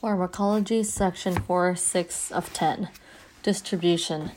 Pharmacology, Section 4, 6 of 10. Distribution.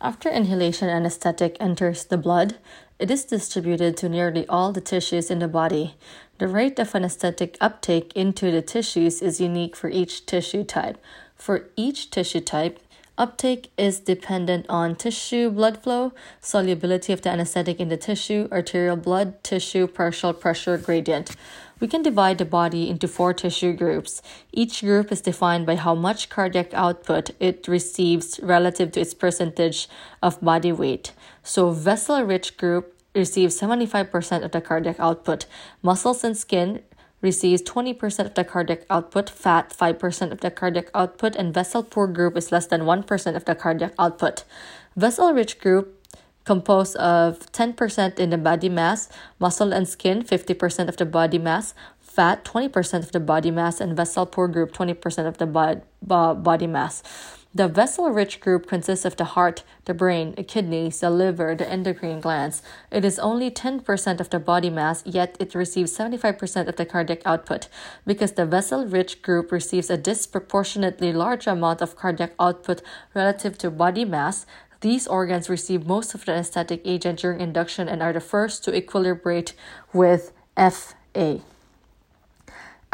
After inhalation anesthetic enters the blood, it is distributed to nearly all the tissues in the body. The rate of anesthetic uptake into the tissues is unique for each tissue type. For each tissue type, Uptake is dependent on tissue blood flow, solubility of the anesthetic in the tissue, arterial blood tissue partial pressure gradient. We can divide the body into four tissue groups. Each group is defined by how much cardiac output it receives relative to its percentage of body weight. So, vessel rich group receives 75% of the cardiac output. Muscles and skin receives 20% of the cardiac output, fat 5% of the cardiac output, and vessel poor group is less than 1% of the cardiac output. Vessel rich group composed of 10% in the body mass, muscle and skin 50% of the body mass, fat 20% of the body mass, and vessel poor group 20% of the body mass. The vessel rich group consists of the heart, the brain, the kidneys, the liver, the endocrine glands. It is only 10% of the body mass, yet it receives 75% of the cardiac output. Because the vessel rich group receives a disproportionately large amount of cardiac output relative to body mass, these organs receive most of the anesthetic agent during induction and are the first to equilibrate with FA.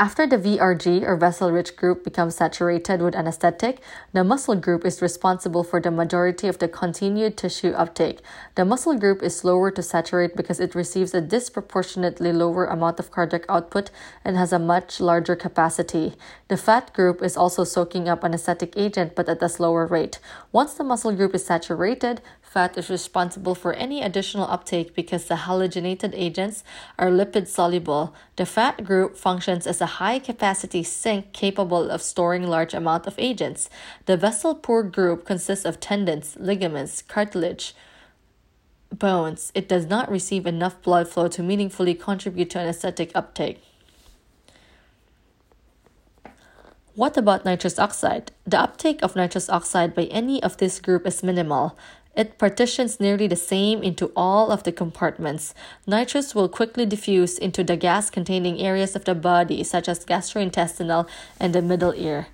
After the VRG or vessel rich group becomes saturated with anesthetic, the muscle group is responsible for the majority of the continued tissue uptake. The muscle group is slower to saturate because it receives a disproportionately lower amount of cardiac output and has a much larger capacity. The fat group is also soaking up anesthetic agent but at a slower rate. Once the muscle group is saturated, Fat is responsible for any additional uptake because the halogenated agents are lipid soluble. The fat group functions as a high capacity sink capable of storing large amount of agents. The vessel poor group consists of tendons, ligaments, cartilage, bones. It does not receive enough blood flow to meaningfully contribute to anesthetic uptake. What about nitrous oxide? The uptake of nitrous oxide by any of this group is minimal. It partitions nearly the same into all of the compartments. Nitrous will quickly diffuse into the gas containing areas of the body, such as gastrointestinal and the middle ear.